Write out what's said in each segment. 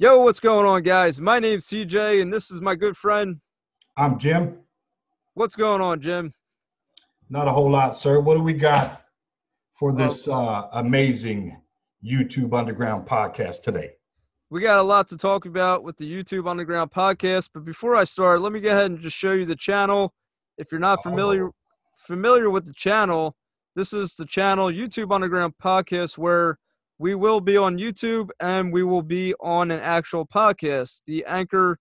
Yo, what's going on, guys? My name's CJ, and this is my good friend. I'm Jim. What's going on, Jim? Not a whole lot, sir. What do we got for this uh, amazing YouTube Underground podcast today? We got a lot to talk about with the YouTube Underground podcast, but before I start, let me go ahead and just show you the channel. If you're not familiar Oh. familiar with the channel, this is the channel YouTube Underground podcast where we will be on YouTube and we will be on an actual podcast. The Anchor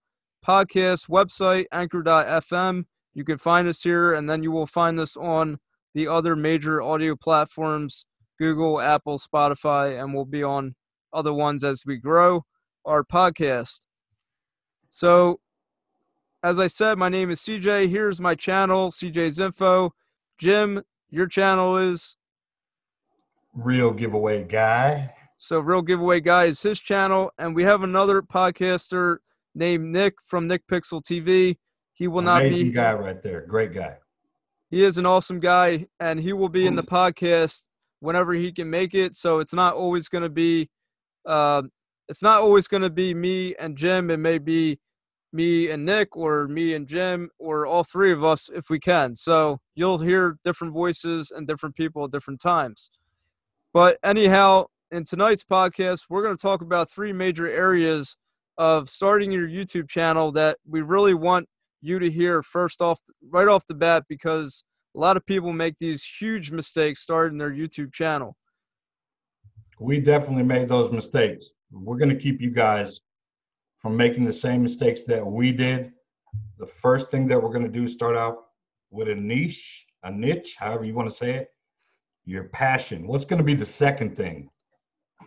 podcast website, anchor.fm. You can find us here, and then you will find us on the other major audio platforms Google, Apple, Spotify, and we'll be on other ones as we grow our podcast. So, as I said, my name is CJ. Here's my channel, CJ's Info. Jim, your channel is Real giveaway guy. so Real Giveaway Guy is his channel, and we have another podcaster named Nick from Nick Pixel TV. He will not Amazing be. guy right there. Great guy. He is an awesome guy, and he will be in the podcast whenever he can make it. So it's not always going to be, uh, it's not always going to be me and Jim. It may be me and Nick, or me and Jim, or all three of us if we can. So you'll hear different voices and different people at different times. But anyhow, in tonight's podcast, we're going to talk about three major areas of starting your YouTube channel that we really want you to hear first off, right off the bat, because a lot of people make these huge mistakes starting their YouTube channel. We definitely made those mistakes. We're going to keep you guys from making the same mistakes that we did. The first thing that we're going to do is start out with a niche, a niche, however you want to say it, your passion. What's going to be the second thing?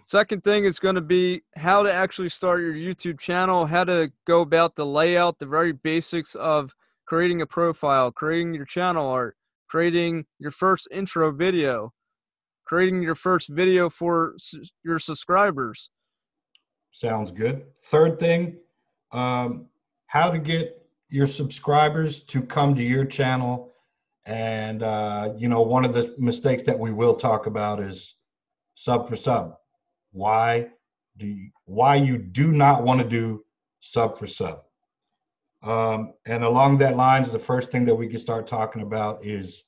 Second thing is going to be how to actually start your YouTube channel, how to go about the layout, the very basics of creating a profile, creating your channel art, creating your first intro video, creating your first video for your subscribers. Sounds good. Third thing, um, how to get your subscribers to come to your channel. And, uh, you know, one of the mistakes that we will talk about is sub for sub. Why do you, why you do not want to do sub for sub. Um, and along that lines, the first thing that we can start talking about is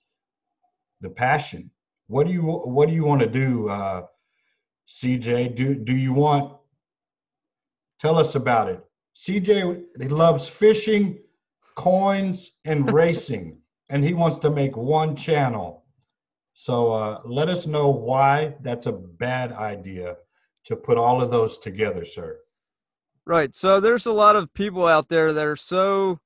the passion. What do you what do you want to do, uh, CJ? Do do you want Tell us about it. CJ he loves fishing, coins, and racing, and he wants to make one channel. So uh, let us know why that's a bad idea to put all of those together, sir. Right. So there's a lot of people out there that are so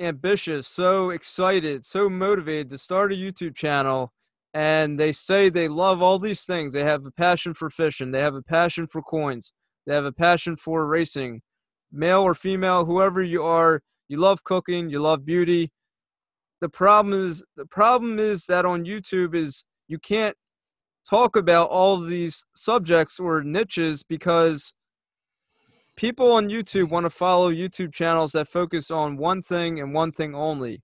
ambitious, so excited, so motivated to start a YouTube channel. And they say they love all these things. They have a passion for fishing, they have a passion for coins, they have a passion for racing, male or female, whoever you are, you love cooking, you love beauty. The problem is the problem is that on YouTube is you can't talk about all these subjects or niches because people on YouTube want to follow YouTube channels that focus on one thing and one thing only.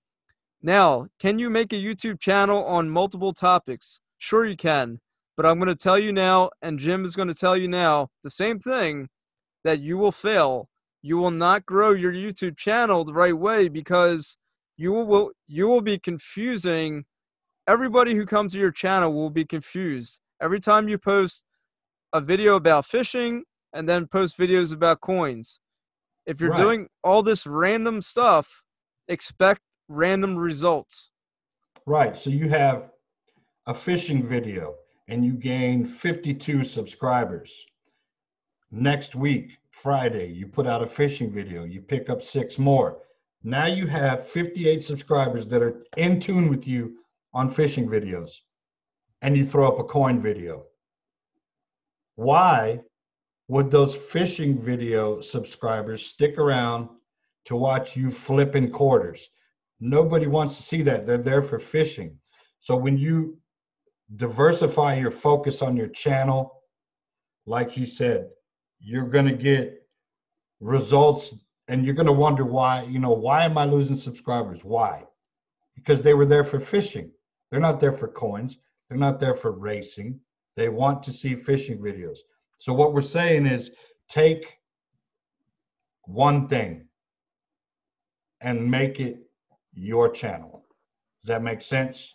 Now, can you make a YouTube channel on multiple topics? Sure, you can. But I'm going to tell you now, and Jim is going to tell you now, the same thing that you will fail. You will not grow your YouTube channel the right way because you will you will be confusing everybody who comes to your channel will be confused. Every time you post a video about fishing and then post videos about coins. If you're Right. doing all this random stuff, expect random results. Right. So you have a fishing video and you gain 52 subscribers. Next week, Friday, you put out a fishing video, you pick up six more. Now you have 58 subscribers that are in tune with you on fishing videos, and you throw up a coin video. Why would those fishing video subscribers stick around to watch you flipping quarters? Nobody wants to see that. They're there for fishing. So when you diversify your focus on your channel, like he said, you're going to get results and you're going to wonder why, you know, why am I losing subscribers? Why? Because they were there for fishing. They're not there for coins. They're not there for racing. They want to see fishing videos. So what we're saying is take one thing and make it your channel. Does that make sense?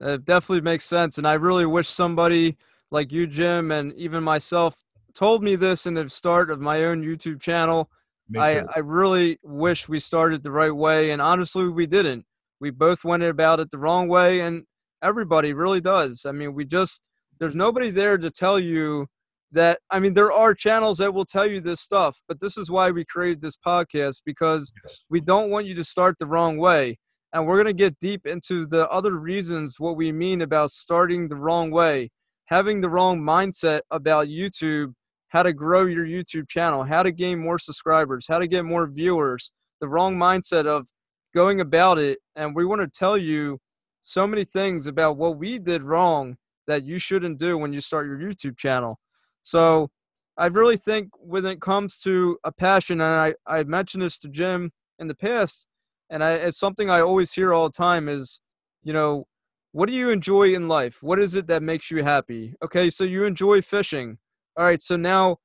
It definitely makes sense. And I really wish somebody like you, Jim, and even myself told me this in the start of my own YouTube channel. I, I really wish we started the right way. And honestly, we didn't. We both went about it the wrong way. And everybody really does. I mean, we just, there's nobody there to tell you that I mean there are channels that will tell you this stuff, but this is why we created this podcast because we don't want you to start the wrong way. And we're going to get deep into the other reasons what we mean about starting the wrong way, having the wrong mindset about YouTube, how to grow your YouTube channel, how to gain more subscribers, how to get more viewers, the wrong mindset of going about it. And we want to tell you so many things about what we did wrong that you shouldn't do when you start your YouTube channel. So I really think when it comes to a passion, and I, I mentioned this to Jim in the past, and I, it's something I always hear all the time is, you know, what do you enjoy in life? What is it that makes you happy? Okay, so you enjoy fishing. All right, so now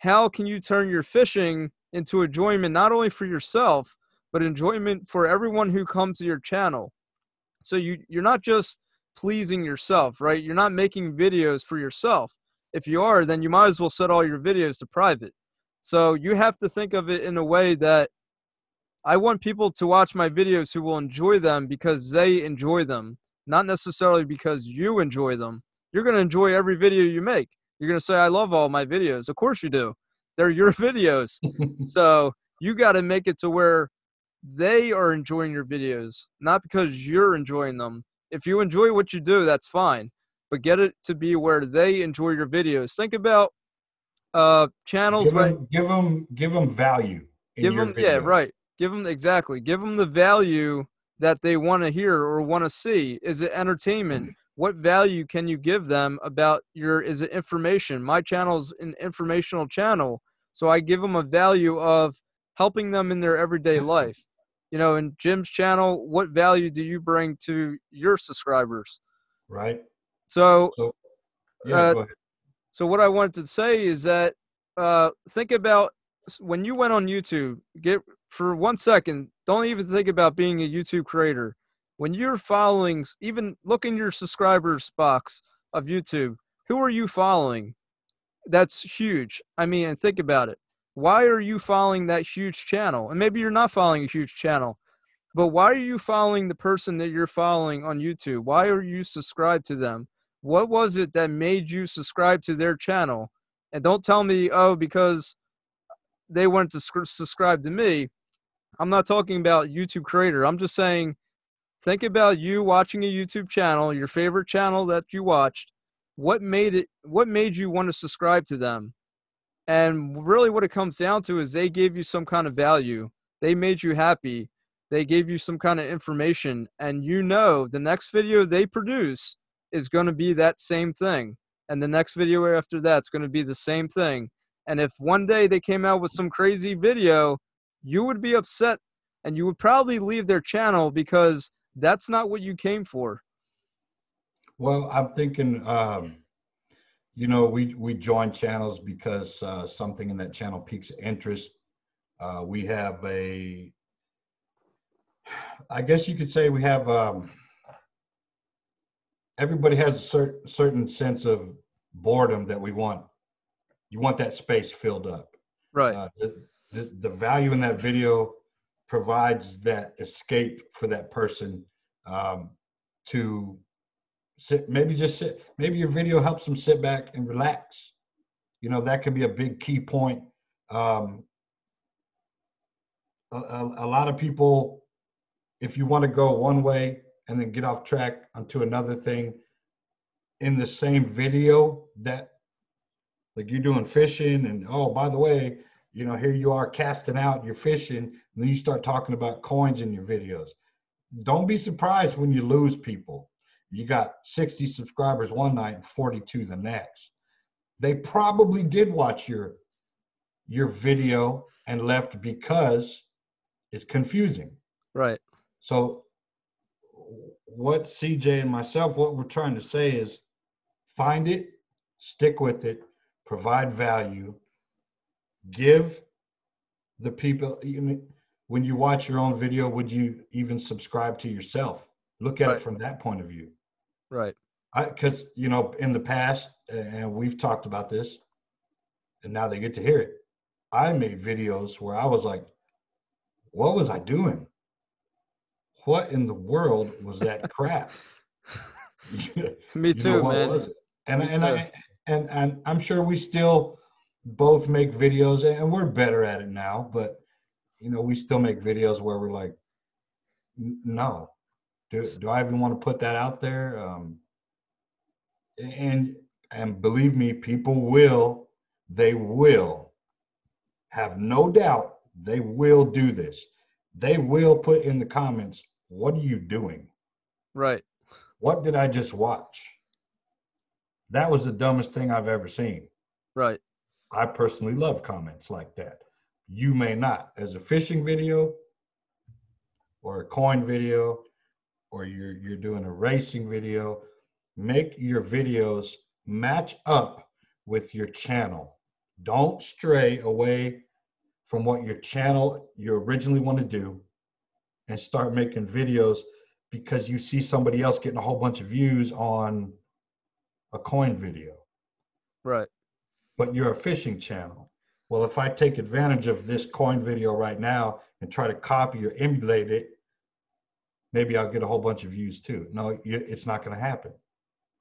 how can you turn your fishing into enjoyment not only for yourself, but enjoyment for everyone who comes to your channel? So you you're not just pleasing yourself, right? You're not making videos for yourself if you are, then you might as well set all your videos to private. So you have to think of it in a way that I want people to watch my videos who will enjoy them because they enjoy them, not necessarily because you enjoy them. You're going to enjoy every video you make. You're going to say, I love all my videos. Of course you do. They're your videos. so you got to make it to where they are enjoying your videos, not because you're enjoying them. If you enjoy what you do, that's fine but get it to be where they enjoy your videos. Think about uh channels give them, right give them give them value give them video. yeah right give them exactly give them the value that they want to hear or want to see is it entertainment mm-hmm. What value can you give them about your is it information my channel's an informational channel so i give them a value of helping them in their everyday life you know in jim's channel what value do you bring to your subscribers right so, so yeah, uh, so what I wanted to say is that uh, think about when you went on YouTube. Get for one second. Don't even think about being a YouTube creator. When you're following, even look in your subscribers box of YouTube. Who are you following? That's huge. I mean, and think about it. Why are you following that huge channel? And maybe you're not following a huge channel, but why are you following the person that you're following on YouTube? Why are you subscribed to them? what was it that made you subscribe to their channel? And don't tell me, oh, because they wanted to subscribe to me. I'm not talking about YouTube creator. I'm just saying, think about you watching a YouTube channel, your favorite channel that you watched. What made it? What made you want to subscribe to them? And really, what it comes down to is they gave you some kind of value. They made you happy. They gave you some kind of information, and you know the next video they produce is going to be that same thing. And the next video after that's going to be the same thing. And if one day they came out with some crazy video, you would be upset and you would probably leave their channel because that's not what you came for. Well, I'm thinking, um, you know, we, we join channels because uh, something in that channel piques interest. Uh, we have a, I guess you could say we have um, everybody has a cer- certain sense of boredom that we want. You want that space filled up. Right. Uh, the, the, the value in that video provides that escape for that person um, to sit, maybe just sit, maybe your video helps them sit back and relax. You know, that could be a big key point. Um, a, a, a lot of people, if you want to go one way, and then get off track onto another thing in the same video that like you're doing fishing and oh by the way you know here you are casting out you're fishing and then you start talking about coins in your videos. Don't be surprised when you lose people. You got 60 subscribers one night and 42 the next. They probably did watch your your video and left because it's confusing. Right. So what CJ and myself, what we're trying to say is find it, stick with it, provide value, give the people you know, when you watch your own video would you even subscribe to yourself look at Right. it from that point of view Right. because you know in the past and we've talked about this and now they get to hear it i made videos where i was like what was i doing what in the world was that crap Me You know, too, man. and Me and too. I, and and i'm sure we still both make videos and we're better at it now but you know we still make videos where we're like no. Do, do i even want to put that out there? Um and and believe me people will they will have no doubt they will do this. They will put in the comments what are you doing? Right. what did i just watch? That was the dumbest thing i've ever seen. Right. I personally love comments like that. You may not as a fishing video or a coin video or you're you're doing a racing video make your videos match up with your channel. Don't stray away from what your channel you originally want to do and start making videos because you see somebody else getting a whole bunch of views on a coin video. Right. But you're a fishing channel. Well, if I take advantage of this coin video right now and try to copy or emulate it, maybe I'll get a whole bunch of views too. No, it's not going to happen.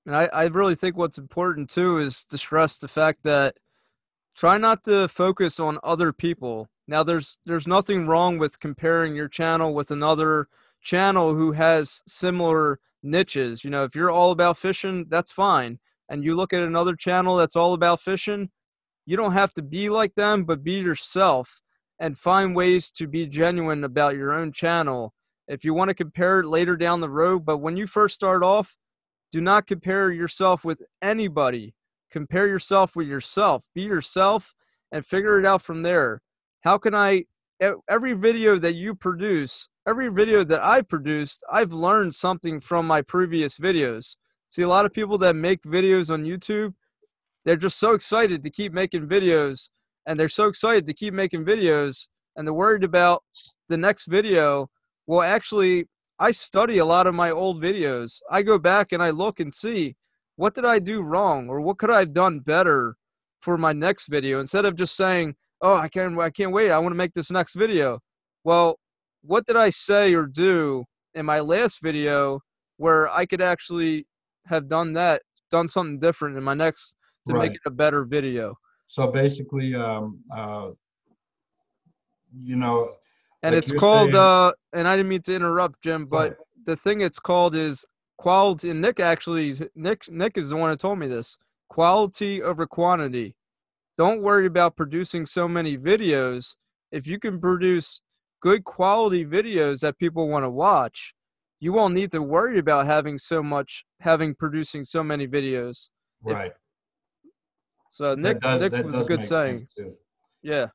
And I, I really think what's important too is to stress the fact that try not to focus on other people. Now there's there's nothing wrong with comparing your channel with another channel who has similar niches. You know, if you're all about fishing, that's fine. And you look at another channel that's all about fishing, you don't have to be like them, but be yourself and find ways to be genuine about your own channel. If you want to compare it later down the road, but when you first start off, do not compare yourself with anybody. Compare yourself with yourself. Be yourself and figure it out from there. How can I, every video that you produce, every video that I produced, I've learned something from my previous videos. See a lot of people that make videos on YouTube, they're just so excited to keep making videos and they're so excited to keep making videos and they're worried about the next video. Well, actually, I study a lot of my old videos. I go back and I look and see what did I do wrong or what could I have done better for my next video instead of just saying, "Oh, I can't I can't wait. I want to make this next video." Well, what did I say or do in my last video where I could actually have done that, done something different in my next to make it a better video? So basically, um, uh, you know, And Like it's called saying- uh and I didn't mean to interrupt Jim, but ahead. the thing it's called is quality and Nick actually Nick Nick is the one who told me this. Quality over quantity. Don't worry about producing so many videos. If you can produce good quality videos that people want to watch, you won't need to worry about having so much having producing so many videos. If- right. So Nick does- Nick was a good saying. Yeah.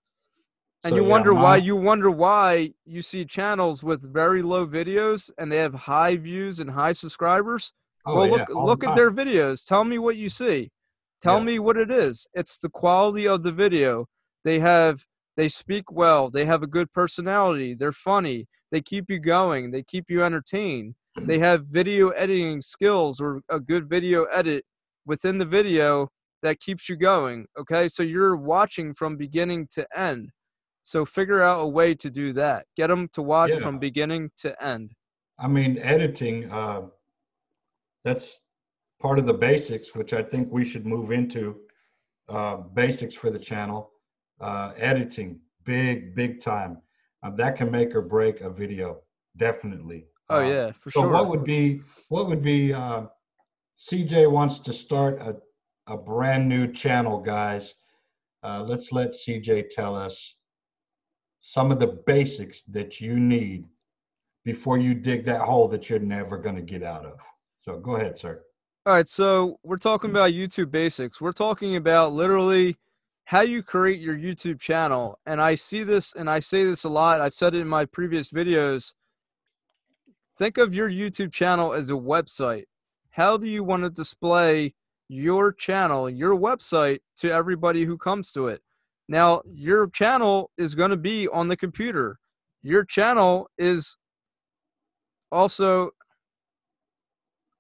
And So, you yeah, wonder why you wonder why you see channels with very low videos and they have high views and high subscribers. Oh, well, yeah, look all the at their videos. Tell me what you see. Tell Yeah. me what it is. It's the quality of the video. They have they speak well. They have a good personality. They're funny. They keep you going. They keep you entertained. They have video editing skills or a good video edit within the video that keeps you going. Okay, so you're watching from beginning to end. So figure out a way to do that. Get them to watch Yeah. from beginning to end. I mean, editing, uh, that's part of the basics, which I think we should move into. Uh, basics for the channel. Uh, editing, big, big time. Uh, that can make or break a video, definitely. Oh Uh, yeah, for So sure. what would be, what would be, uh, CJ wants to start a, a brand new channel, guys. Uh, let's let CJ tell us some of the basics that you need before you dig that hole that you're never going to get out of. So go ahead, sir. All right, so we're talking about YouTube basics. We're talking about literally how you create your YouTube channel. And I see this and I say this a lot. I've said it in my previous videos. Think of your YouTube channel as a website. How do you want to display your channel, your website to everybody who comes to it? Now, your channel is going to be on the computer. Your channel is also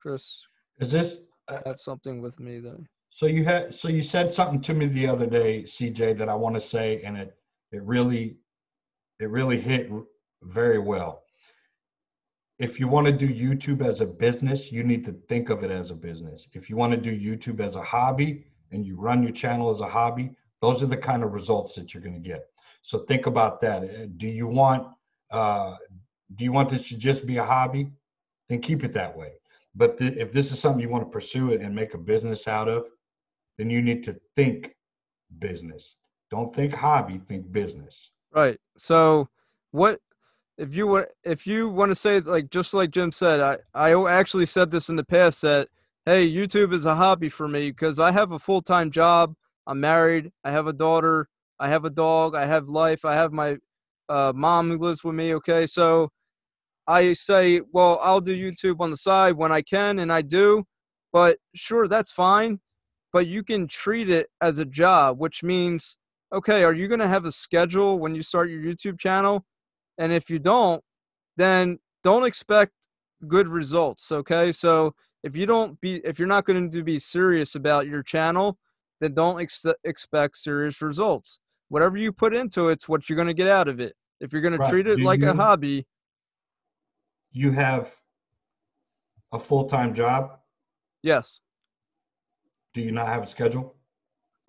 Chris. Is this uh, have something with me there? So you had so you said something to me the other day, CJ, that I want to say, and it it really it really hit very well. If you want to do YouTube as a business, you need to think of it as a business. If you want to do YouTube as a hobby and you run your channel as a hobby, those are the kind of results that you're going to get. So think about that. Uh, do you want uh, do you want this to just be a hobby? Then keep it that way. But th- if this is something you want to pursue it and make a business out of, then you need to think business. Don't think hobby, think business. Right. So what if you want if you want to say like just like Jim said, I I actually said this in the past that hey, YouTube is a hobby for me because I have a full-time job. I'm married. I have a daughter. I have a dog. I have life. I have my uh, mom who lives with me. Okay, so I say, well, I'll do YouTube on the side when I can, and I do. But sure, that's fine. But you can treat it as a job, which means, okay, are you going to have a schedule when you start your YouTube channel? And if you don't, then don't expect good results. Okay, so if you don't be, if you're not going to be serious about your channel, then don't ex- expect serious results. Whatever you put into it's what you're going to get out of it. If you're going right. to treat it do like you, a hobby, you have a full-time job yes do you not have a schedule?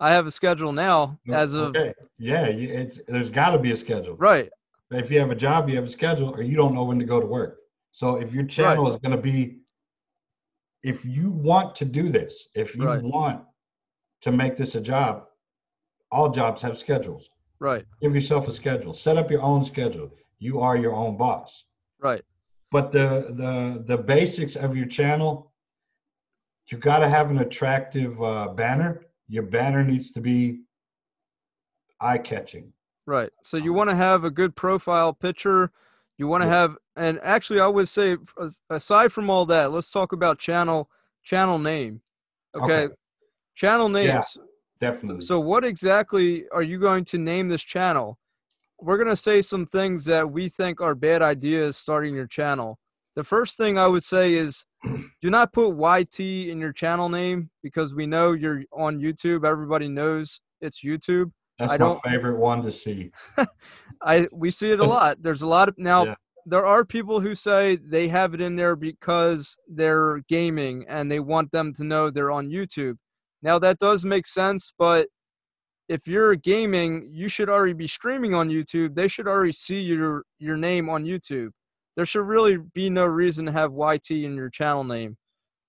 I have a schedule now as of okay. Yeah it's, there's got to be a schedule. Right. If you have a job you have a schedule or you don't know when to go to work. So if your channel right. is going to be if you want to do this if you right. want to make this a job all jobs have schedules. Right. Give yourself a schedule. Set up your own schedule. You are your own boss. Right. But the the the basics of your channel you got to have an attractive uh, banner. Your banner needs to be eye catching right. So you want to have a good profile picture. You want to yeah. have and actually i would say aside from all that let's talk about channel channel name okay, okay. channel names. yeah, definitely. So what exactly are you going to name this channel? We're going to say some things that we think are bad ideas starting your channel. The first thing I would say is do not put YT in your channel name because we know you're on YouTube. Everybody knows it's YouTube. That's I my favorite one to see. I we see it a lot. There's a lot of now yeah. there are people who say they have it in there because they're gaming and they want them to know they're on YouTube. Now that does make sense, but if you're gaming, you should already be streaming on YouTube. They should already see your your name on YouTube. There should really be no reason to have YT in your channel name.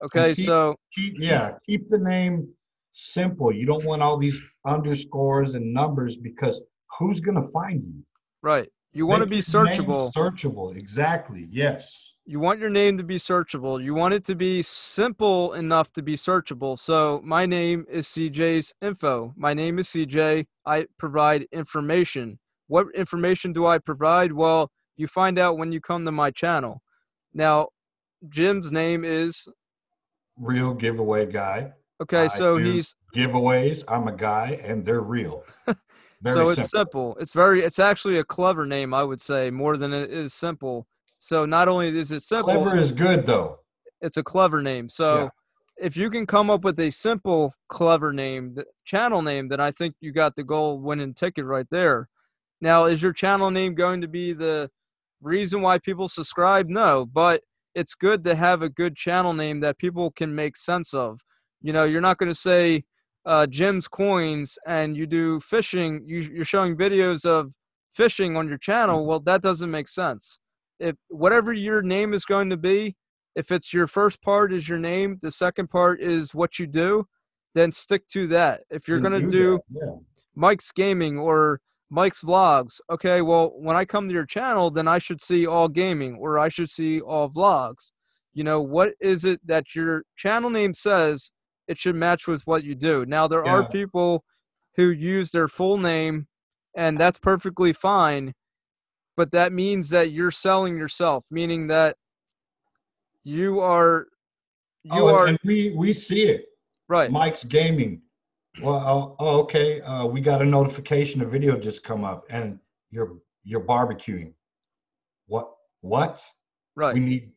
Okay, keep, so keep, yeah, keep the name simple. You don't want all these underscores and numbers because who's gonna find you? Right. You want to be searchable. Searchable, exactly. Yes. You want your name to be searchable. You want it to be simple enough to be searchable. So my name is CJ's Info. My name is CJ. I provide information. What information do I provide? Well, you find out when you come to my channel. Now, Jim's name is Real Giveaway Guy. Okay, so he's giveaways. I'm a guy, and they're real. so it's simple. simple. It's very. It's actually a clever name, I would say, more than it is simple. So not only is it simple, clever is good though. It's a clever name. So yeah. if you can come up with a simple, clever name, the channel name, then I think you got the goal winning ticket right there. Now, is your channel name going to be the reason why people subscribe? No, but it's good to have a good channel name that people can make sense of. You know, you're not going to say uh, Jim's Coins and you do fishing, you, you're showing videos of fishing on your channel. Well, that doesn't make sense if whatever your name is going to be, if it's your first part is your name, the second part is what you do, then stick to that. If you're going to do, do yeah. Mike's Gaming or Mike's Vlogs, okay, well, when I come to your channel, then I should see all gaming or I should see all vlogs. You know, what is it that your channel name says it should match with what you do? Now, there yeah. are people who use their full name, and that's perfectly fine but that means that you're selling yourself, meaning that you are you oh, are and we we see it. Right. Mike's gaming. Well, oh, oh, okay. Uh, we got a notification. A video just come up, and you're you're barbecuing. What? What? Right. We need.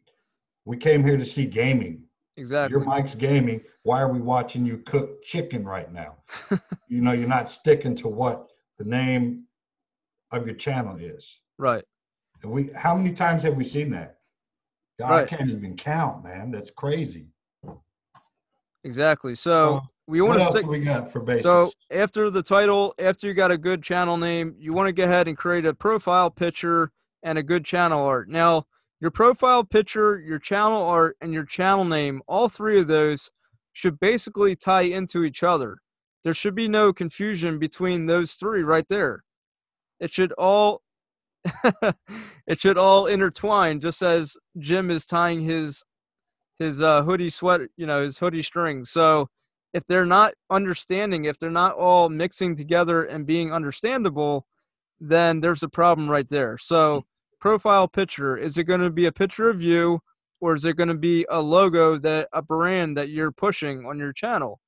We came here to see gaming. exactly. Your Mike's gaming. Why are we watching you cook chicken right now? you know, you're not sticking to what the name of your channel is. right. And we, how many times have we seen that? God, Right. I can't even count, man. That's crazy. Exactly. So we want to stick. we got for basics? So after the title, after you got a good channel name, you want to go ahead and create a profile picture and a good channel art. Now, your profile picture, your channel art, and your channel name, all three of those should basically tie into each other. There should be no confusion between those three right there. It should all it should all intertwine just as Jim is tying his his uh, hoodie sweat, you know, his hoodie string. So if they're not understanding, if they're not all mixing together and being understandable, then there's a problem right there. So, profile picture is it going to be a picture of you or is it going to be a logo that a brand that you're pushing on your channel?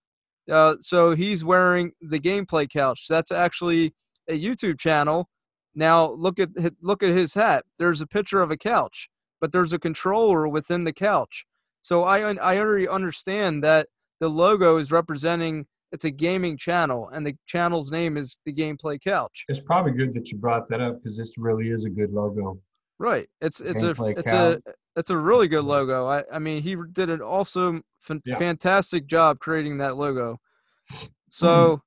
Uh, so he's wearing the gameplay couch. That's actually a YouTube channel. Now look at look at his hat. There's a picture of a couch, but there's a controller within the couch. So I I already understand that the logo is representing it's a gaming channel and the channel's name is the gameplay couch. It's probably good that you brought that up because this really is a good logo. right. It's it's a Gameplay it's Couch. a it's a really good logo. I i mean he did an awesome fan- Yeah. fantastic job creating that logo. So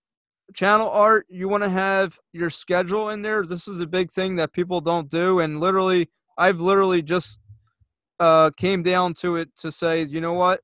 channel art you want to have your schedule in there? This is a big thing that people don't do and literally i've literally just uh came down to it to say you know what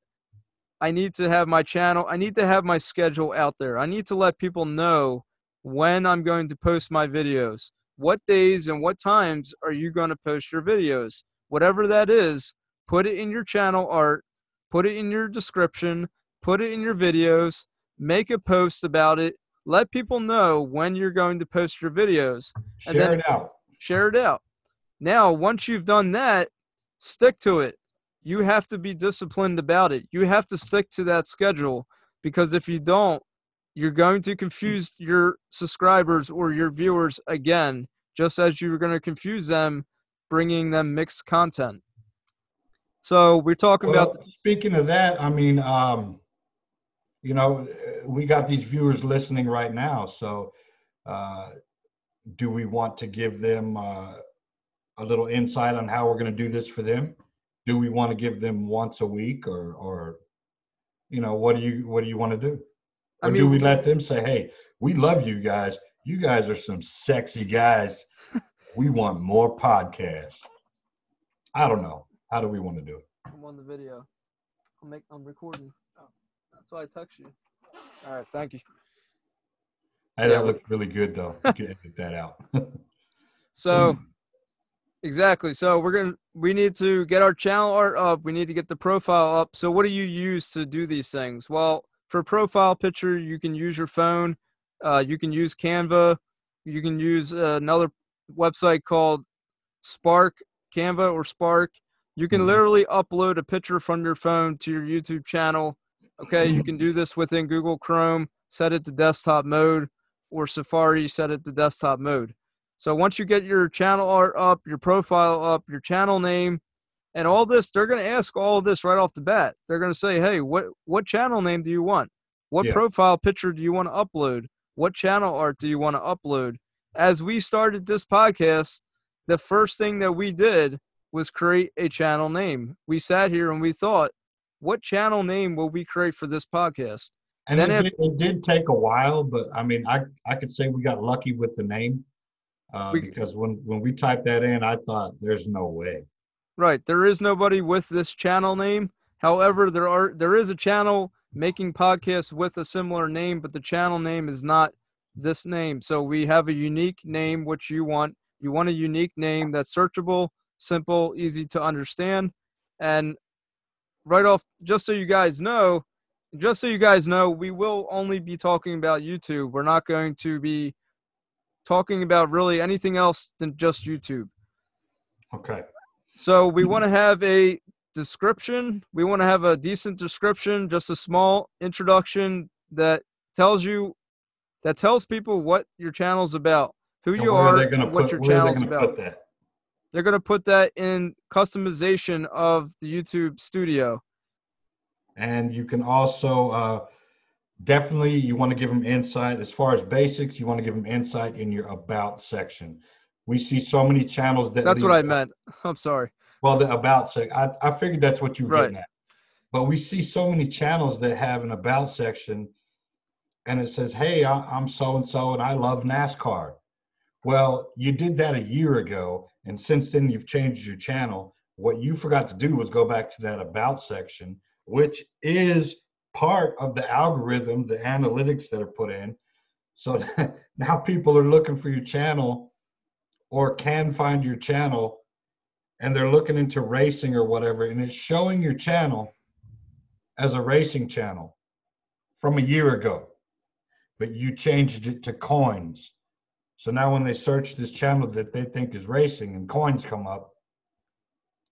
I need to have my channel, I need to have my schedule out there. I need to let people know when I'm going to post my videos. What days and what times are you going to post your videos? Whatever that is, put it in your channel art, put it in your description, put it in your videos, make a post about it. Let people know when you're going to post your videos. And Share then- it out. Share it out. Now, once you've done that, stick to it. You have to be disciplined about it. You have to stick to that schedule because if you don't, you're going to confuse your subscribers or your viewers again, just as you're going to confuse them bringing them mixed content. So we're talking Well, about speaking of that, I mean, um, you know, uh, we got these viewers listening right now. So, uh, do we want to give them uh, a little insight on how we're going to do this for them? Do we want to give them once a week, or, or, you know, what do you what do you want to do? I Or do we let them say, "Hey, we love you guys. You guys are some sexy guys. we want more podcasts." I don't know. How do we want to do it? I'm on the video. I'm make I'm recording. Oh, that's why I text you. All right, thank you. Hey, that looked really good though. You can edit that out. So exactly. So we're gonna we need to get our channel art up. We need to get the profile up. So what do you use to do these things? Well, for profile picture, you can use your phone. Uh, you can use Canva. You can use uh, another website called Spark, Canva or Spark. You can Mhm. literally upload a picture from your phone to your YouTube channel. Okay, you can do this within Google Chrome. Set it to desktop mode or Safari. Set it to desktop mode. So once you get your channel art up, your profile up, your channel name, and all this, they're going to ask all of this right off the bat. They're going to say, "Hey, what what channel name do you want? What Yeah. profile picture do you want to upload? What channel art do you want to upload?" As we started this podcast, the first thing that we did was create a channel name. We sat here and we thought, "What channel name will we create for this podcast?" And Then it, it did take a while, but I mean, I I could say we got lucky with the name uh, We- because when when we typed that in, I thought there's no way. Right. There is nobody with this channel name. However, there are there is a channel making podcasts with a similar name, but the channel name is not this name. So we have a unique name which you want. You want a unique name that's searchable, simple, easy to understand. And right off just so you guys know, just so you guys know, we will only be talking about YouTube. We're not going to be talking about really anything else than just YouTube. Okay. So we want to have a description. We want to have a decent description, just a small introduction that tells you that tells people what your channel's about, who And you are, and what put- your are channel's gonna about. They're gonna put that in customization of the YouTube studio. and you can also uh, definitely you want to give them insight as far as basics you want to give them insight in your about section we see so many channels that That's what I meant. I'm sorry. well the about section I, I figured that's what you were Right. getting at but we see so many channels that have an about section and it says hey I, i'm so and so and i love nascar well you did that a year ago and since then you've changed your channel what you forgot to do was go back to that about section which is part of the algorithm the analytics that are put in. So now people are looking for your channel or can find your channel and they're looking into racing or whatever and it's showing your channel as a racing channel from a year ago but you changed it to coins. So now when they search this channel that they think is racing and coins come up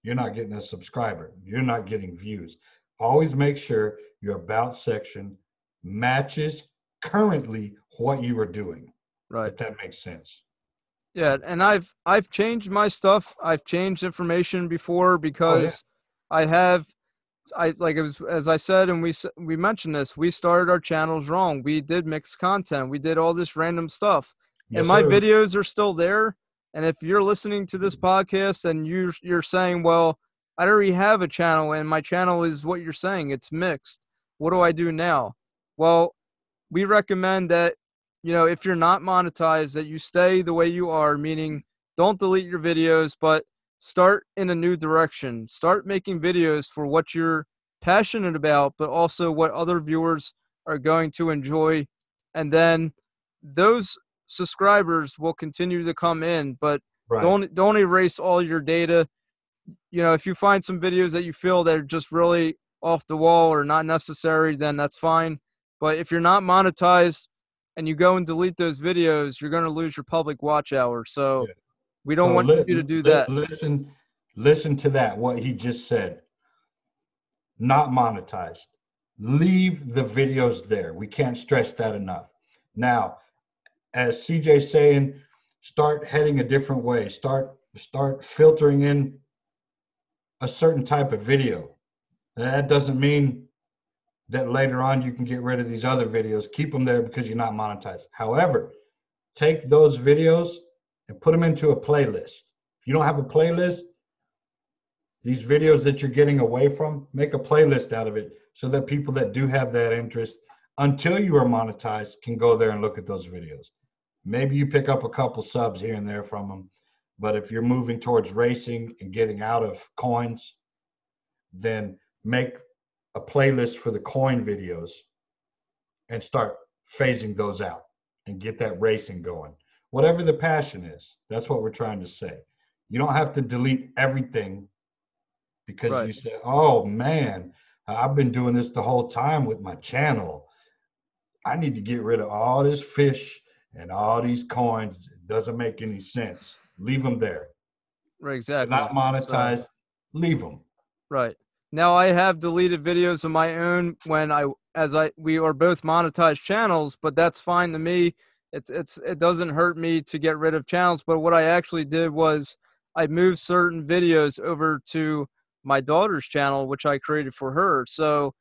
you're not getting a subscriber. You're not getting views always make sure your about section matches currently what you are doing Right. if that makes sense Yeah, and I've I've changed my stuff. I've changed information before oh, because I have I like was as I said and we we mentioned this. We started our channels wrong. We did mixed content. We did all this random stuff. Yes, and my sir. videos are still there. And if you're listening to this mm. podcast and you you're saying, "Well, I already have a channel and my channel is what you're saying, it's mixed. What do I do now?" Well, we recommend that you know, if you're not monetized, that you stay the way you are, meaning don't delete your videos, but start in a new direction. Start making videos for what you're passionate about, but also what other viewers are going to enjoy. And then those subscribers will continue to come in, but right. don't don't erase all your data. You know, if you find some videos that you feel that are just really off the wall or not necessary, then that's fine. But if you're not monetized and you go and delete those videos, you're going to lose your public watch hour. So Yeah. we don't So want li- you to do li- that. Listen, listen to that. What he just said. Not monetized. Leave the videos there. We can't stress that enough. Now, as CJ saying, start heading a different way. Start start filtering in a certain type of video. That doesn't mean that later on you can get rid of these other videos. Keep them there because you're not monetized. However, take those videos and put them into a playlist. If you don't have a playlist, these videos that you're getting away from, make a playlist out of it so that people that do have that interest until you are monetized can go there and look at those videos. Maybe you pick up a couple subs here and there from them, but if you're moving towards racing and getting out of coins, then make a playlist for the coin videos and start phasing those out and get that racing going whatever the passion is. That's what we're trying to say. You don't have to delete everything because you say, "Oh man, I've been doing this the whole time with my channel. I need to get rid of all this fish and all these coins. It doesn't make any sense. Leave them there. Right, They're exactly. not So- monetized. Leave them. Right. Now I have deleted videos of my own when I as I we are both monetized channels, but that's fine to me. It's it's it doesn't hurt me to get rid of channels, but what I actually did was I moved certain videos over to my daughter's channel which I created for her. So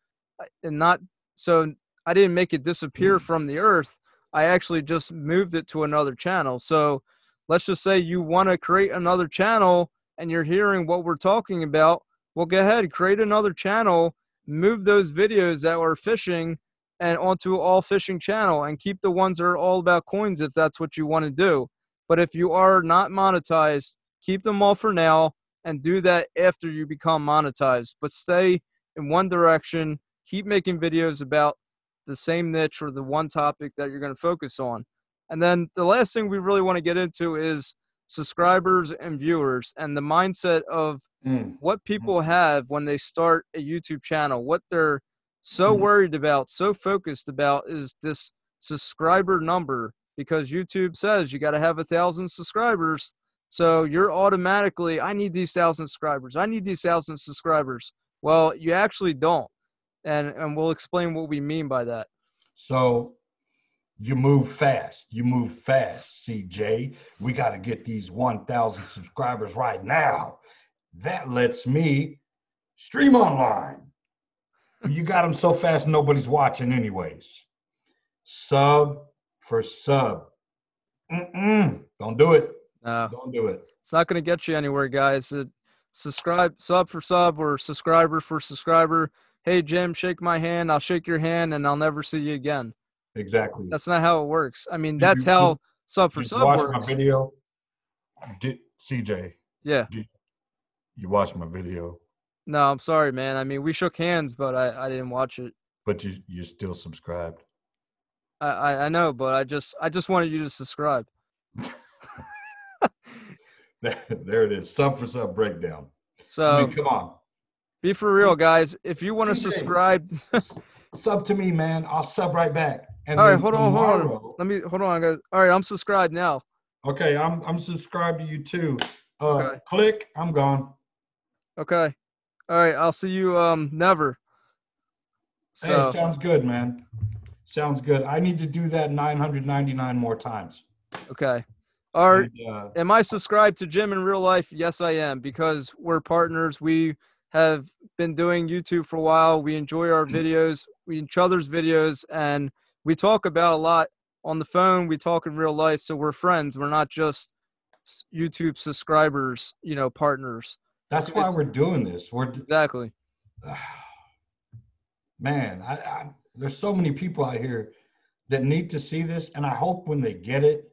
and not so I didn't make it disappear hmm. from the earth. I actually just moved it to another channel. So let's just say you want to create another channel and you're hearing what we're talking about well go ahead create another channel move those videos that are fishing and onto all fishing channel and keep the ones that are all about coins if that's what you want to do. But if you are not monetized keep them all for now and do that after you become monetized. But stay in one direction keep making videos about the same niche or the one topic that you're going to focus on and then the last thing we really want to get into is subscribers and viewers and the mindset of Mm. what people have when they start a YouTube channel, what they're so Mhm. worried about, so focused about is this subscriber number because YouTube says you got to have a thousand subscribers. So you're automatically, I need these thousand subscribers. I need these thousand subscribers. Well, you actually don't. And, and we'll explain what we mean by that. So You move fast. You move fast, CJ. We got to get these 1,000 subscribers right now. That lets me stream online. You got them so fast, nobody's watching, anyways. Sub for sub. Mm-mm. Don't do it. No, Don't do it. it's not going to get you anywhere, guys. It, subscribe, sub for sub, or subscriber for subscriber. Hey, Jim, shake my hand. I'll shake your hand, and I'll never see you again. Exactly. That's not how it works. I mean, Did that's you- how sub for Did you sub watch works. my video? Did CJ? Yeah. You watched my video, No, I'm sorry, man. I mean, we shook hands, but I, I didn't watch it. but you you're still subscribed. I, I, I know, but I just I just wanted you to subscribe. there it is. Sub for sub breakdown. I So mean, come on. be for real, guys. If you want to subscribe, sub to me, man. I'll sub right back. And all right, hold on, hold on. Let me hold on, guys. All right, I'm subscribed now. Okay, I'm I'm subscribed to you too. Uh, Okay. click. I'm gone. Okay. All right, I'll see you um never. So Hey, sounds good, man. Sounds good. I need to do that 999 more times. okay. All right. And, uh, Am I subscribed to Jim in real life? Yes, I am because we're partners. We have been doing YouTube for a while. We enjoy our videos, we each other's videos, and we talk about a lot on the phone. We talk in real life, so we're friends. We're not just YouTube subscribers, you know, partners. that's why it's- we're doing this. We're Exactly. man, I, I, there's so many people out here that need to see this, and I hope when they get it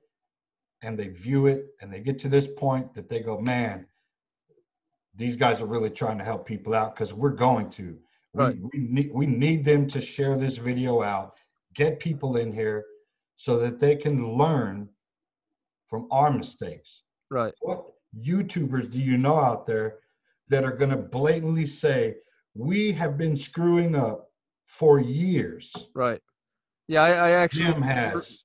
and they view it and they get to this point that they go, man, these guys are really trying to help people out because we're going to. Right. We, we need we need them to share this video out, get people in here so that they can learn from our mistakes Right. what YouTubers do you know out there that are going to blatantly say, we have been screwing up for years? Right. Yeah, I, I actually Jim has.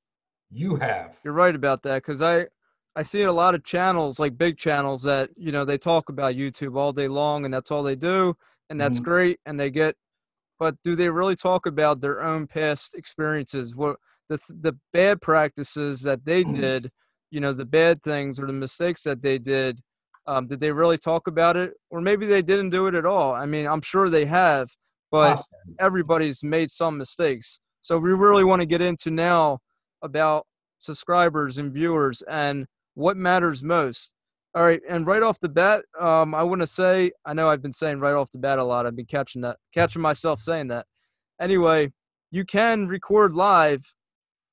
You have. You're right about that because I I see a lot of channels like big channels that you know they talk about YouTube all day long and that's all they do and that's Mhm. great and they get but do they really talk about their own past experiences? What the the bad practices that they did you know the bad things or the mistakes that they did um, did they really talk about it? Or maybe they didn't do it at all. I mean I'm sure they have but everybody's made some mistakes. So we really want to get into now about subscribers and viewers and what matters most. All right, and right off the bat, um, I want to say I know I've been saying right off the bat a lot. I've been catching that, catching myself saying that. Anyway, you can record live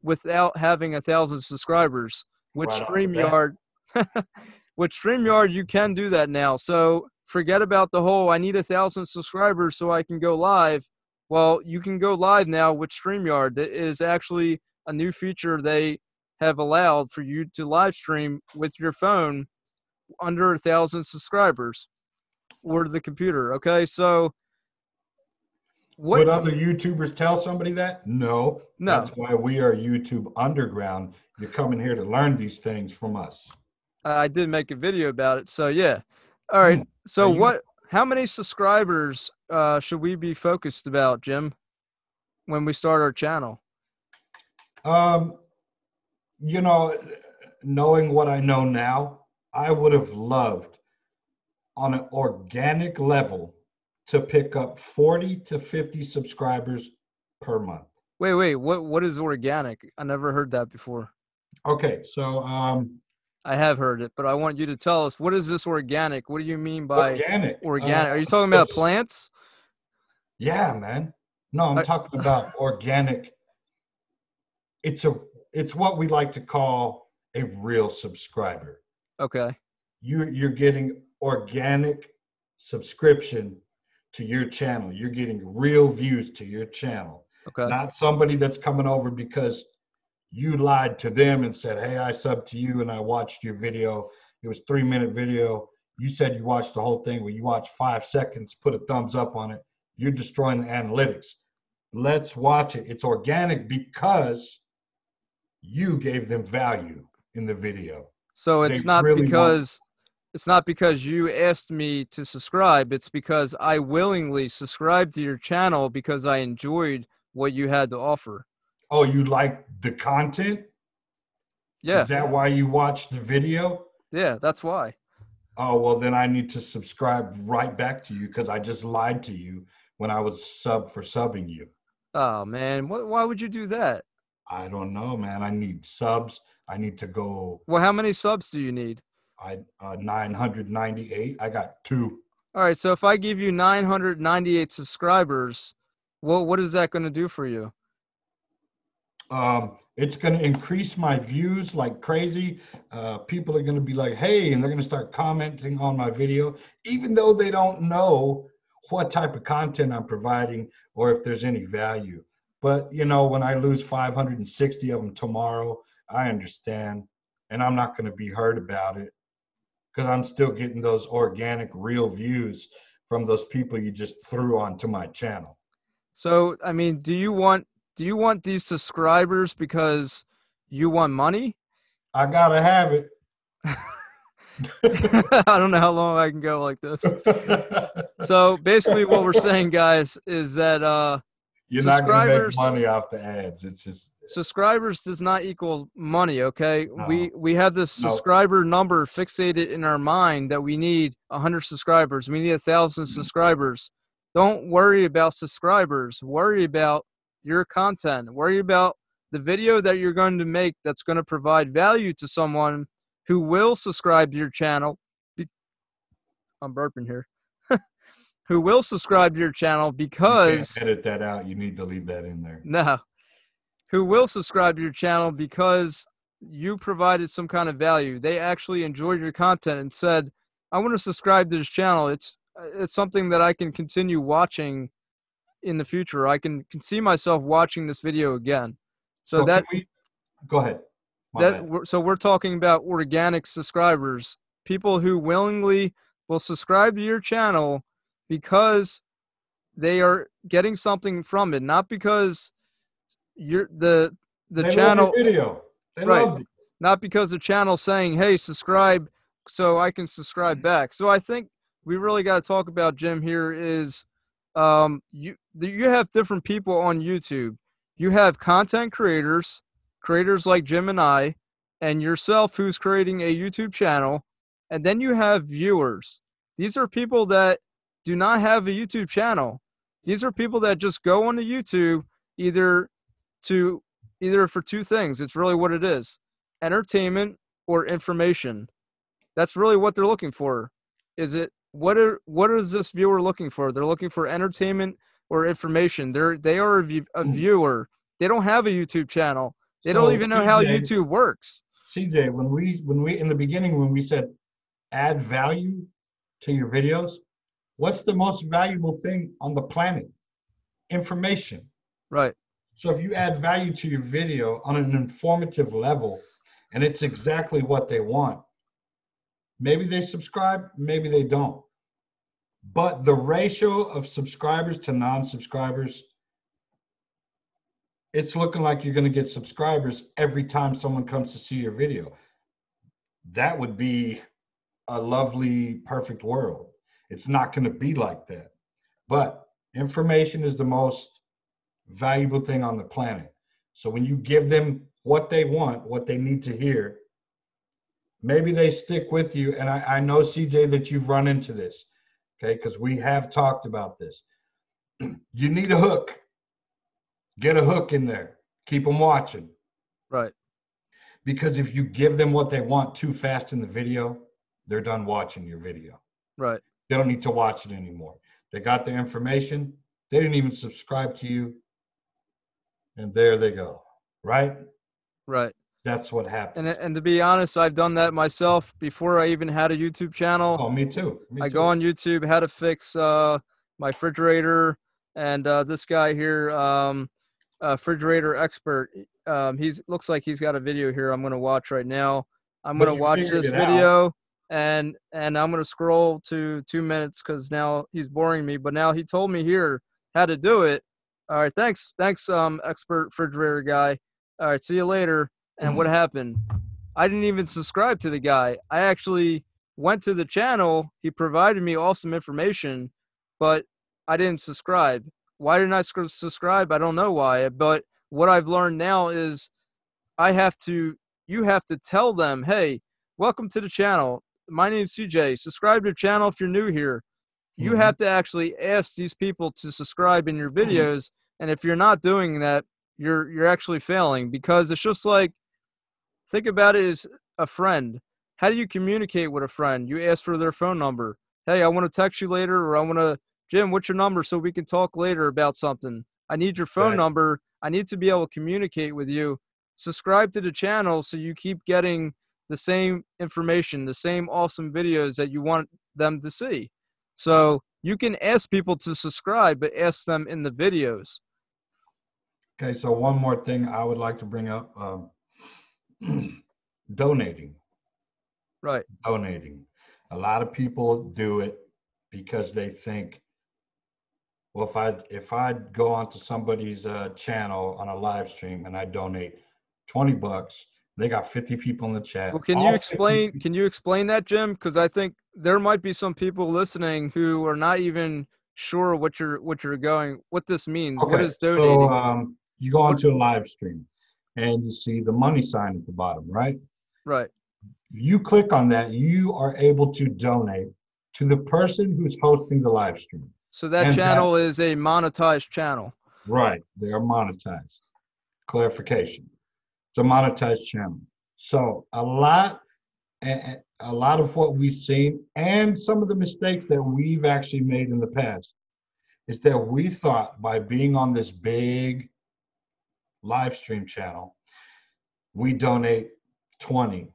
without having a thousand subscribers, which Right off the bat. Streamyard, with Streamyard, you can do that now. So forget about the whole I need a thousand subscribers so I can go live. Well, you can go live now with StreamYard. That is actually a new feature they have allowed for you to live stream with your phone under a thousand subscribers or the computer. Okay, so what? Would other YouTubers tell somebody that? No. No. That's why we are YouTube Underground. You're coming here to learn these things from us. I did make a video about it. So yeah. All right. Hmm. So you- what? How many subscribers uh, should we be focused about, Jim, when we start our channel? Um, you know, knowing what I know now, I would have loved on an organic level to pick up 40 to 50 subscribers per month. Wait, wait. What? What is organic? I never heard that before. Okay, so um I have heard it, but I want you to tell us what is this organic? What do you mean by organic. organic? uh, Are you talking about plants? Yeah, man. No, I'm I- talking about organic. It's a it's what we like to call a real subscriber. Okay. you you're getting organic subscription to your channel. You're getting real views to your channel, Okay. not somebody that's coming over because you lied to them and said, "Hey, I subbed to you and I watched your video. It was three minute video. You said you watched the whole thing. Well, you watched five seconds. Put a thumbs up on it. You're destroying the analytics. Let's watch it. It's organic because you gave them value in the video. So they it's not really want- because it's not because you asked me to subscribe. It's because I willingly subscribed to your channel because I enjoyed what you had to offer. Oh, you like the content? Yeah. Is that why you watch the video? Yeah, that's why. Oh, well, then I need to subscribe right back to you because I just lied to you when I was sub for subbing you. Oh man, what, why would you do that? I don't know, man. I need subs. I need to go. Well, how many subs do you need? I uh, 998. I got two. All right, so if I give you 998 subscribers, what what is that going to do for you? Um, it's going to increase my views like crazy. Uh, people are going to be like, "Hey," and they're going to start commenting on my video, even though they don't know what type of content I'm providing or if there's any value. But you know, when I lose 560 of them tomorrow, I understand, and I'm not going to be hurt about it because I'm still getting those organic, real views from those people you just threw onto my channel. So, I mean, do you want do you want these subscribers because you want money? I gotta have it. I don't know how long I can go like this. So basically, what we're saying, guys, is that uh, You're not gonna make Subscribers- money off the ads. It's just subscribers does not equal money. Okay, we we have this No. subscriber number fixated in our mind that we need hundred subscribers. We need a thousand Mhm. subscribers. Don't worry about subscribers. Worry about your content. Worry about the video that you're going to make that's going to provide value to someone who will subscribe to your channel. I'm burping here. who will subscribe to your channel you because edit that out. You need to leave that in there. no. Who will subscribe to your channel because you provided some kind of value. They actually enjoyed your content and said, "I want to subscribe to this channel. It's uh, it's something that I can continue watching in the future. I can, can see myself watching this video again." So, can that we, go ahead. My that we're, so we're talking about organic subscribers, people who willingly will subscribe to your channel because they are getting something from it, not because you're the the They channel video. They Right. not because the channel saying, "Hey, subscribe," so I can subscribe back. So I think we really got to talk about Jim here. Is um, you you have different people on YouTube. You have content creators, creators like Jim and I, and yourself, who's creating a YouTube channel, and then you have viewers. These are people that do not have a YouTube channel. These are people that just go onto YouTube either to either for two things. It's really what it is entertainment or information. That's really what they're looking for. Is it what are what is this viewer looking for? They're looking for entertainment or information. They're they are a, view, a Mm. viewer. They don't have a YouTube channel. They So, don't even know how YouTube works. CJ, when we when we in the beginning when we said add value to your videos, what's the most valuable thing on the planet? Information. Right. So if you add value to your video on an informative level and it's exactly what they want, maybe they subscribe, maybe they don't. But the ratio of subscribers to non-subscribers it's looking like you're going to get subscribers every time someone comes to see your video. That would be a lovely, perfect world. It's not going to be like that. But information is the most valuable thing on the planet. So when you give them what they want, what they need to hear, maybe they stick with you. And I, I know, CJ, that you've run into this, okay, because we have talked about this. you need a hook. Get a hook in there. Keep them watching. Right. Because if you give them what they want too fast in the video, they're done watching your video. Right. They don't need to watch it anymore. They got their information. They didn't even subscribe to you. And there they go. Right? Right. That's what happened. And and to be honest, I've done that myself before I even had a YouTube channel. oh, me too. Me I too. go on YouTube how to fix uh, my refrigerator, and uh, this guy here, um, uh, refrigerator expert. Um, he's looks like he's got a video here. I'm gonna watch right now. I'm But gonna watch this out. video, and and I'm gonna scroll to two minutes because now he's boring me. But now he told me here how to do it. All right, thanks, thanks, um, expert refrigerator guy. All right, see you later. And what happened? I didn't even subscribe to the guy. I actually went to the channel. He provided me awesome information, but I didn't subscribe. Why didn't I subscribe? I don't know why. But what I've learned now is I have to you have to tell them, "Hey, welcome to the channel. My name's CJ. Subscribe to the channel if you're new here." You Mhm. have to actually ask these people to subscribe in your Mm-hmm. videos, and if you're not doing that, you're you're actually failing because it's just like think about it as a friend. How do you communicate with a friend? You ask for their phone number. Hey, I want to text you later, or I want to, Jim, what's your number so we can talk later about something? I need your phone Right. number. I need to be able to communicate with you. Subscribe to the channel so you keep getting the same information, the same awesome videos that you want them to see. So you can ask people to subscribe, but ask them in the videos. Okay, so one more thing I would like to bring up um, donating. Right. Donating. A lot of people do it because they think, well, if I if I go onto somebody's uh, channel on a live stream and I donate twenty bucks, they got fifty people in the chat. Well, can all you 50 explain? Can you explain that, Jim? Because I think there might be some people listening who are not even sure what you're what you're going, what this means. what is donating? So, um, you go onto a live stream and you see the money sign at the bottom, right? right. you click on that, you are able to donate to the person who's hosting the live stream. So that and that- channel is a monetized channel. Right. They are monetized. Clarification. It's a monetized channel. So a lot a- lot of what we've seen and some of the mistakes that we've actually made in the past is that we thought by being on this big live stream channel, we donate 20,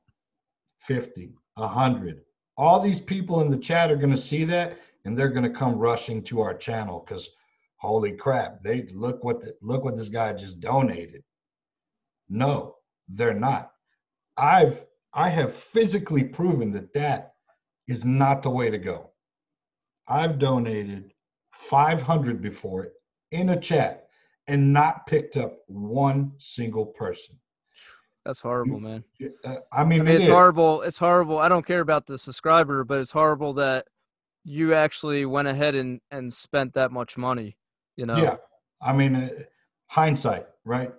50, 100. All these people in the chat are going to see that and they're going to come rushing to our channel because holy crap, they look what the, look what this guy just donated. No, they're not. I've I have physically proven that that is not the way to go. I've donated 500 before in a chat and not picked up one single person. That's horrible, man. Uh, I mean, I mean, it's is. horrible. It's horrible. I don't care about the subscriber, but it's horrible that you actually went ahead and and spent that much money. You know. Yeah, I mean, uh, hindsight, right?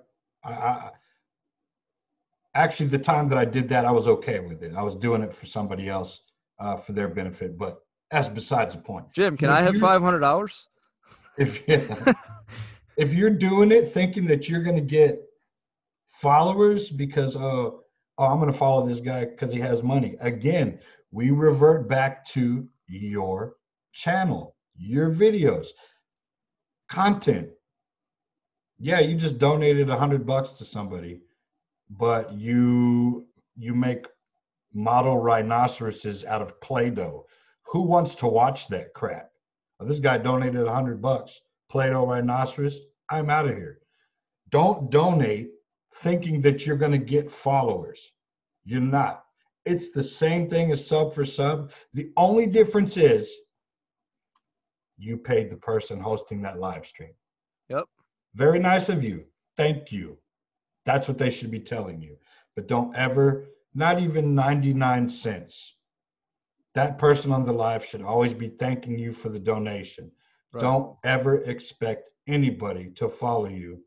I, I actually the time that I did that, I was okay with it. I was doing it for somebody else uh, for their benefit, but that's besides the point. Jim, can If I have five hundred dollars? If if you're doing it thinking that you're going to get followers because oh, oh I'm going to follow this guy because he has money. Again, we revert back to your channel, your videos, content. Yeah, you just donated a hundred bucks to somebody, but you you make model rhinoceroses out of Play-Doh. Who wants to watch that crap? Oh, this guy donated a hundred bucks. Play-Doh rhinoceros. I'm out of here. Don't donate thinking that you're going to get followers. You're not. It's the same thing as sub for sub. The only difference is you paid the person hosting that live stream. Yep. Very nice of you. Thank you. That's what they should be telling you. But don't ever, not even 99 cents. That person on the live should always be thanking you for the donation. Right. Don't ever expect anybody to follow you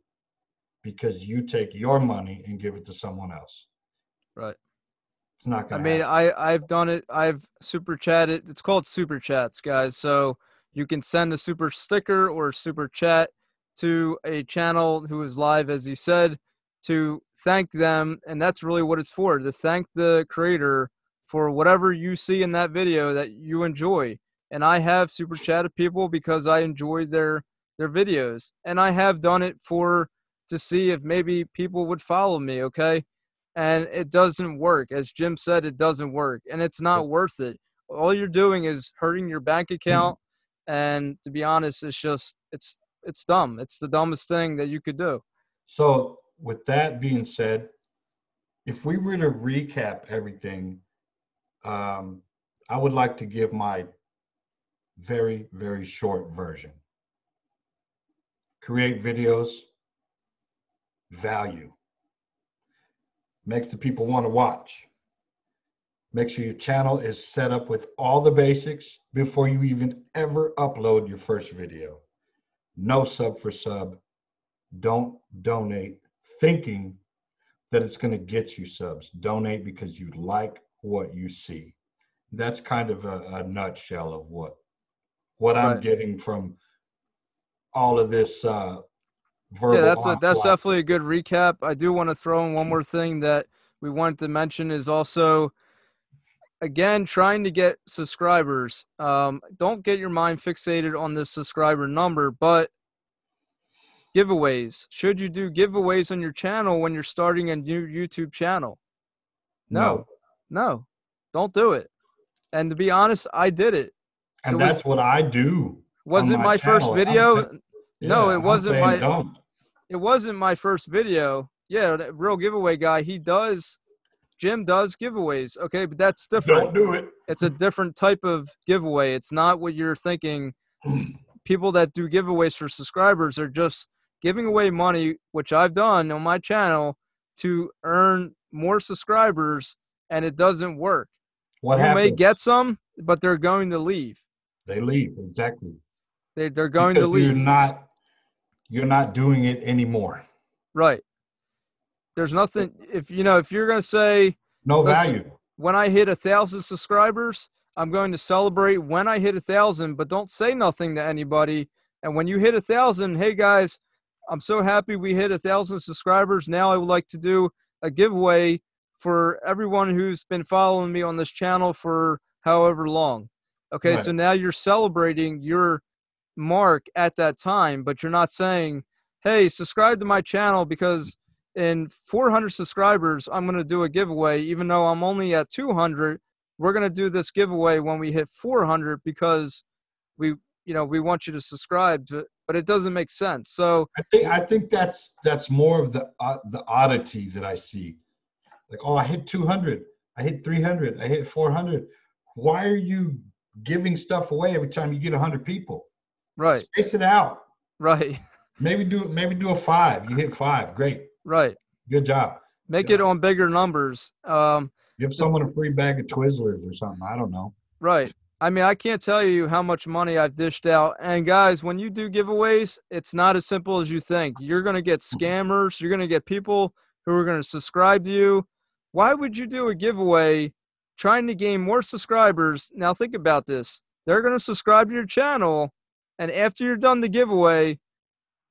because you take your money and give it to someone else. Right. It's not going to I mean, happen. I I've done it. I've super chatted. It's called super chats, guys. So you can send a super sticker or super chat to a channel who is live, as you said, to thank them, and that's really what it's for. To thank the creator for whatever you see in that video that you enjoy. And I have super chatted people because I enjoy their their videos, and I have done it for to see if maybe people would follow me. Okay and it doesn't work. As Jim said, it doesn't work, and it's not worth it. All you're doing is hurting your bank mm-hmm. account, and to be honest, it's just it's it's dumb. It's the dumbest thing that you could do. So, with that being said, if we were to recap everything, um, I would like to give my very, very short version. Create videos, value, makes the people want to watch. Make sure your channel is set up with all the basics before you even ever upload your first video. No sub for sub, don't donate thinking that it's going to get you subs. Donate because you like what you see. That's kind of a, a nutshell of what what I'm getting from all of this uh, verbal. yeah, that's a, that's definitely a good recap. I do want to throw in one more thing that we wanted to mention is also again trying to get subscribers. Um, don't get your mind fixated on this subscriber number, but giveaways. Should you do giveaways on your channel when you're starting a new YouTube channel? No. No, don't do it. And to be honest, I did it. and it was- that's what I do. Was it my my first channel. I'm video? No, it I'm wasn't my- Don't. it wasn't my first video. Yeah, that real giveaway guy. He does. Jim does giveaways. Okay, but that's different. Don't do it. It's a different type of giveaway. It's not what you're thinking. People that do giveaways for subscribers are just giving away money, which I've done on my channel to earn more subscribers, and it doesn't work. What you may get some, but they're going to leave. they leave exactly. They they're going because to leave. You're not. You're not doing it anymore. Right. There's nothing if you know if you're gonna say No value. when I hit a thousand subscribers, I'm going to celebrate when I hit a thousand, but don't say nothing to anybody. And when you hit a thousand, hey guys, I'm so happy we hit a thousand subscribers. Now I would like to do a giveaway for everyone who's been following me on this channel for however long. Okay, so now you're celebrating your mark at that time, but you're not saying, hey, subscribe to my channel because in 400 subscribers, I'm going to do a giveaway, even though I'm only at 200. We're going to do this giveaway when we hit 400 because we, you know, we want you to subscribe to but it doesn't make sense. So, I think. I think that's that's more of the uh, the oddity that I see. Like, oh, I hit 200. I hit 300. I hit 400. Why are you giving stuff away every time you get 100 people? right, Space it out. right, Maybe do maybe do a five. You hit five. Great. right. Good job. Make Yeah. it on bigger numbers. Um, Give someone a free bag of Twizzlers or something. I don't know. Right. I mean, I can't tell you how much money I've dished out. And guys, when you do giveaways, it's not as simple as you think. You're going to get mm-hmm. scammers, you're going to get people who are going to subscribe to you. Why would you do a giveaway trying to gain more subscribers? Now, think about this. They're going to subscribe to your channel, and after you're done the giveaway,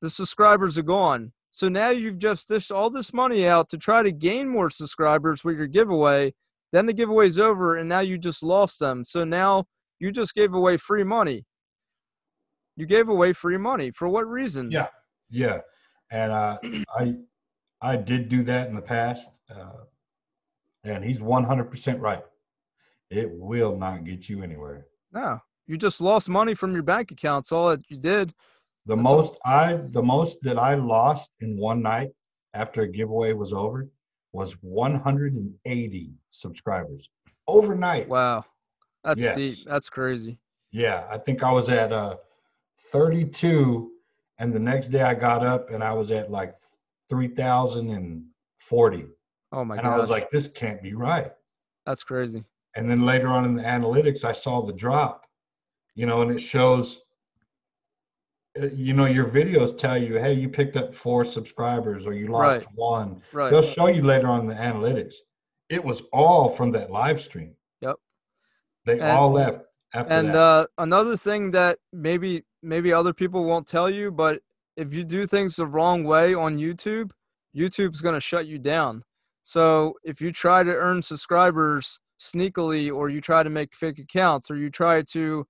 the subscribers are gone. So now you've just dished all this money out to try to gain more subscribers with your giveaway. Then the giveaway's over, and now you just lost them. So now you just gave away free money. You gave away free money for what reason? Yeah. Yeah, and uh, I I did do that in the past, uh, and he's 100% right. It will not get you anywhere. No, you just lost money from your bank accounts. All that you did. The That's all. most I the most that I lost in one night after a giveaway was over was 180 subscribers overnight. Wow, that's Yes. deep. That's crazy. Yeah, I think I was at uh 32 and the next day I got up and I was at like 3040 Oh my god. and gosh, I was like this can't be right. that's crazy. And then later on in the analytics I saw the drop. You know, and it shows you know your videos tell you hey you picked up 4 subscribers or you lost Right. one. Right. They'll show you later on the analytics. It was all from that live stream. Yep. They And- all left after And that. uh, another thing that maybe maybe other people won't tell you, but if you do things the wrong way on YouTube, YouTube's going to shut you down. So if you try to earn subscribers sneakily, or you try to make fake accounts, or you try to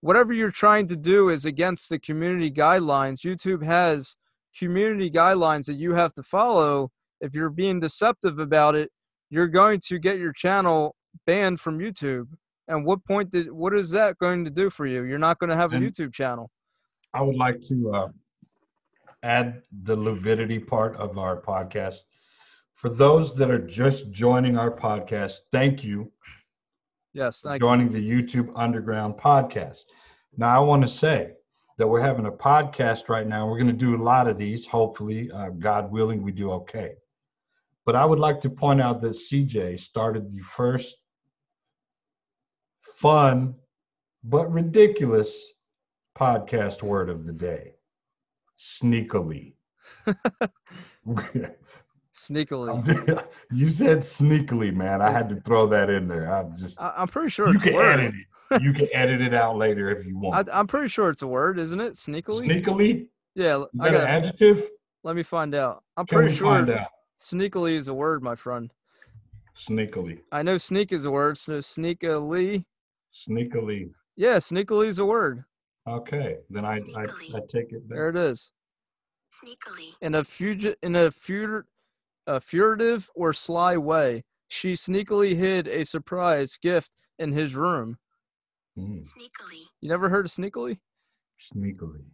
whatever you're trying to do is against the community guidelines. YouTube has community guidelines that you have to follow. If you're being deceptive about it, you're going to get your channel banned from YouTube. And what point did what is that going to do for you? You're not going to have a YouTube channel. I would like to uh, add the lividity part of our podcast. For those that are just joining our podcast, thank you Yes, thank you. joining the YouTube Underground podcast. Now, I want to say that we're having a podcast right now. We're going to do a lot of these. Hopefully, uh, God willing, we do okay. But I would like to point out that CJ started the first fun but ridiculous podcast word of the day sneakily. Sneakily. you said sneakily, man. I had to throw that in there. I just I, I'm pretty sure you it's a can word. edit it. You can edit it out later if you want. I'm pretty sure it's a word, isn't it? Sneakily. Sneakily? yeah. l- Is I that an adjective? Let me find out. I'm Can pretty we sure find out? sneakily is a word, my friend. Sneakily. I know sneak is a word. So sneakily. Sneakily. Yeah, sneakily is a word. Okay. Then I, I, I take it There back. it is. Sneakily. In a fugi- in a fur- a furtive or sly way, she sneakily hid a surprise gift in his room. Mm, Sneakily. You never heard of sneakily? sneakily.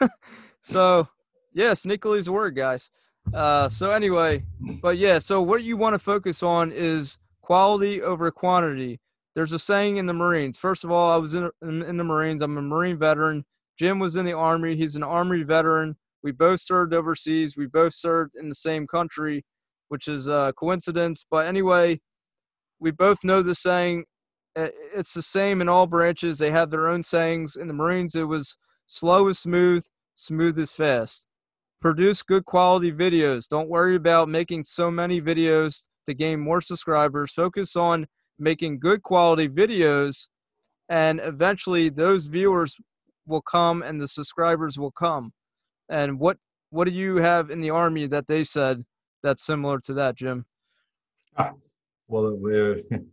So, yeah, sneakily is a word, guys. Uh, so anyway, but yeah, so what you want to focus on is quality over quantity. There's a saying in the Marines. First of all, I was in, in, in the Marines. I'm a Marine veteran. Jim was in the Army. He's an Army veteran. We both served overseas. We both served in the same country, which is a coincidence. But anyway, we both know the saying. It's the same in all branches. They have their own sayings. In the Marines, it was slow is smooth, smooth is fast. Produce good quality videos. Don't worry about making so many videos to gain more subscribers. Focus on making good quality videos, and eventually those viewers will come and the subscribers will come. And what what do you have in the army that they said that's similar to that, Jim? Ah, well, it,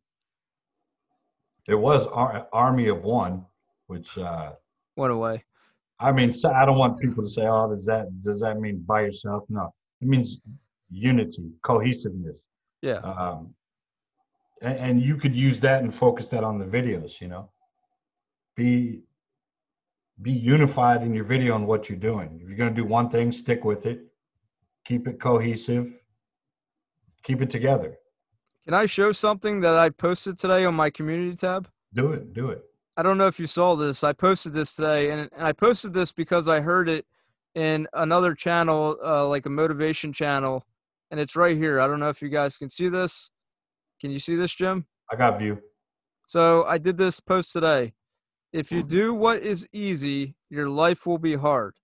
it was Ar- Army of One, which uh, Went away. I mean, so I don't want people to say, "Oh, does that does that mean by yourself?" No, it means unity, cohesiveness, Yeah. um, and, and you could use that and focus that on the videos. You know, be be unified in your video on what you're doing. If you're going to do one thing, stick with it. Keep it cohesive. Keep it together. Can I show something that I posted today on my community tab? Do it. Do it. I don't know if you saw this. I posted this today, and, and I posted this because I heard it in another channel, uh, like a motivation channel, and it's right here. I don't know if you guys can see this. Can you see this, Jim? I got view. So I did this post today. If you do what is easy, your life will be hard.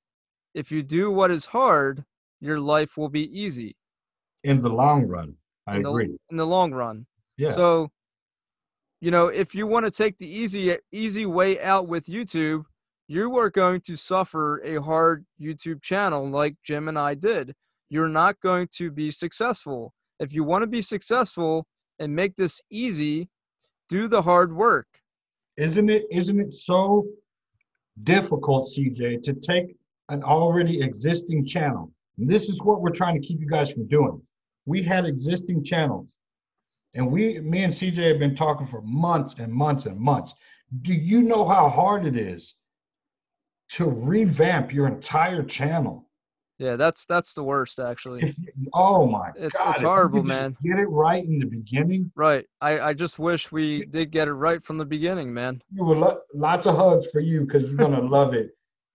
If you do what is hard, your life will be easy In the long run, I in the, agree. in the long run. Yeah. So, you know, if you want to take the easy easy way out with YouTube, you are going to suffer a hard YouTube channel like Jim and I did. You're not going to be successful. If you want to be successful and make this easy, do the hard work. Isn't it isn't it so difficult cj to take an already existing channel? And this is what we're trying to keep you guys from doing. We had existing channels and we me and cj have been talking for months and months and months. Do you know how hard it is to revamp your entire channel Yeah, that's that's the worst actually. if, oh my It's- god it's horrible, man. get it right in the beginning Right. I I just wish we did get it right from the beginning, man. you will lo- lots of hugs for you because you're gonna love it.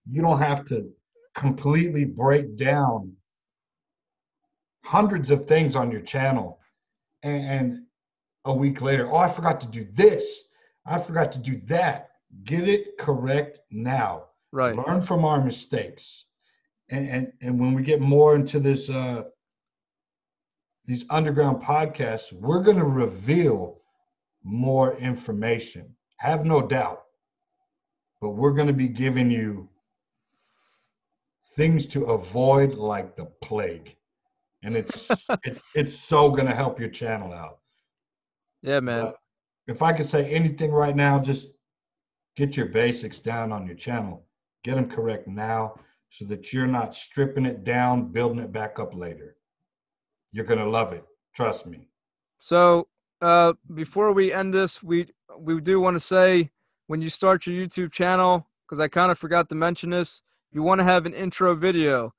You don't have to completely break down hundreds of things on your channel, and, and a week later, oh, I forgot to do this. I forgot to do that. Get it correct now. Right. Learn from our mistakes, and and and when we get more into this uh, these underground podcasts, we're gonna reveal more information. Have no doubt. But we're going to be giving you things to avoid like the plague. And it's it, it's so going to help your channel out. Yeah, man. But if I could say anything right now, just get your basics down on your channel. Get them correct now so that you're not stripping it down, building it back up later. You're going to love it. Trust me. So, uh, before we end this, we we do want to say when you start your YouTube channel, because I kind of forgot to mention this, you want to have an intro video.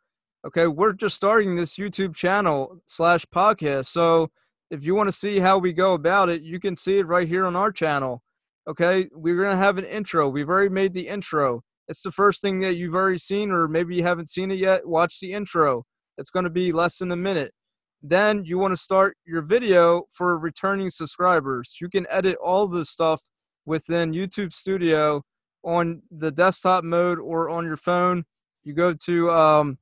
Okay, we're just starting this YouTube channel slash podcast, so if you want to see how we go about it, you can see it right here on our channel. Okay, we're gonna have an intro. We've already made the intro. It's the first thing that you've already seen, or maybe you haven't seen it yet. Watch the intro. It's gonna be less than a minute then you want to start your video for returning subscribers. You can edit all this stuff within YouTube Studio on the desktop mode or on your phone. You go to um,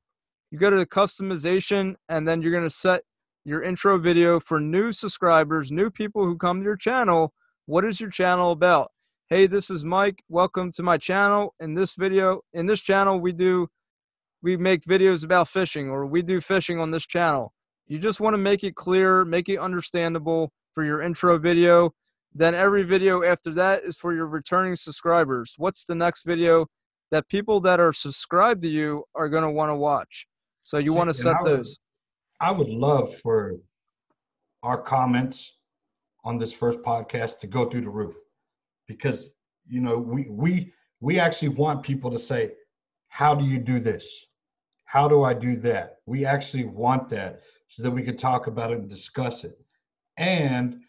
You go to the customization, and then you're going to set your intro video for new subscribers, new people who come to your channel. What is your channel about? Hey, this is Mike. Welcome to my channel. In this video, in this channel, we do we make videos about fishing or we do fishing on this channel. You just want to make it clear, make it understandable for your intro video. Then every video after that is for your returning subscribers. What's the next video that people that are subscribed to you are going to want to watch? So you want to set I would, those. I would love for our comments on this first podcast to go through the roof because you know we we we actually want people to say how do you do this? How do i do that? We actually want that so that we could talk about it and discuss it. And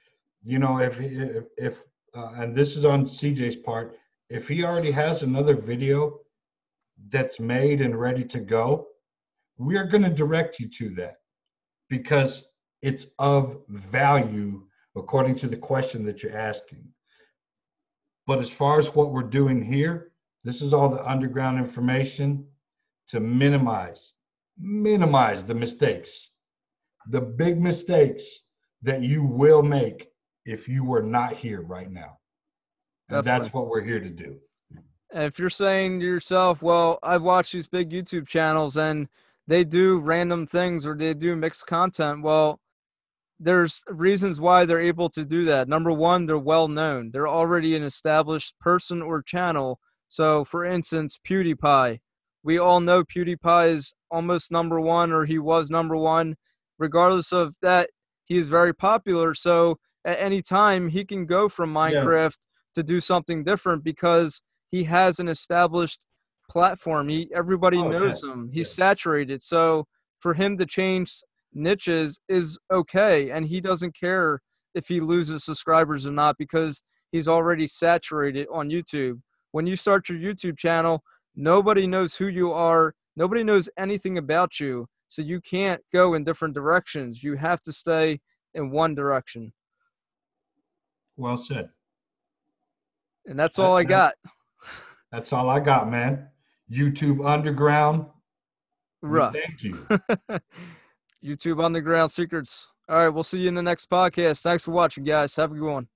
you know if if, if uh, and this is on cj's part if he already has another video that's made and ready to go we're going to direct you to that because it's of value according to the question that you're asking. But as far as what we're doing here, this is all the underground information to minimize, minimize the mistakes, the big mistakes that you will make if you were not here right now. And Definitely. that's what we're here to do. And if you're saying to yourself, well, I've watched these big YouTube channels and they do random things or they do mixed content, well, there's reasons why they're able to do that. Number one, they're well known. They're already an established person or channel. So, for instance, PewDiePie. We all know PewDiePie is almost number one, or he was number one. Regardless of that, he is very popular. So, at any time, he can go from Minecraft yeah. to do something different because he has an established platform. He everybody oh, knows yeah. him. He's yeah. saturated. So, for him to change niches is okay and he doesn't care if he loses subscribers or not because he's already saturated on YouTube. When you start your YouTube channel, nobody knows who you are, nobody knows anything about you. So you can't go in different directions. You have to stay in one direction. Well said. And that's all I got. That's all I got, man. YouTube Underground. Right. Thank you. YouTube Underground Secrets. All right, we'll see you in the next podcast. Thanks for watching, guys. Have a good one.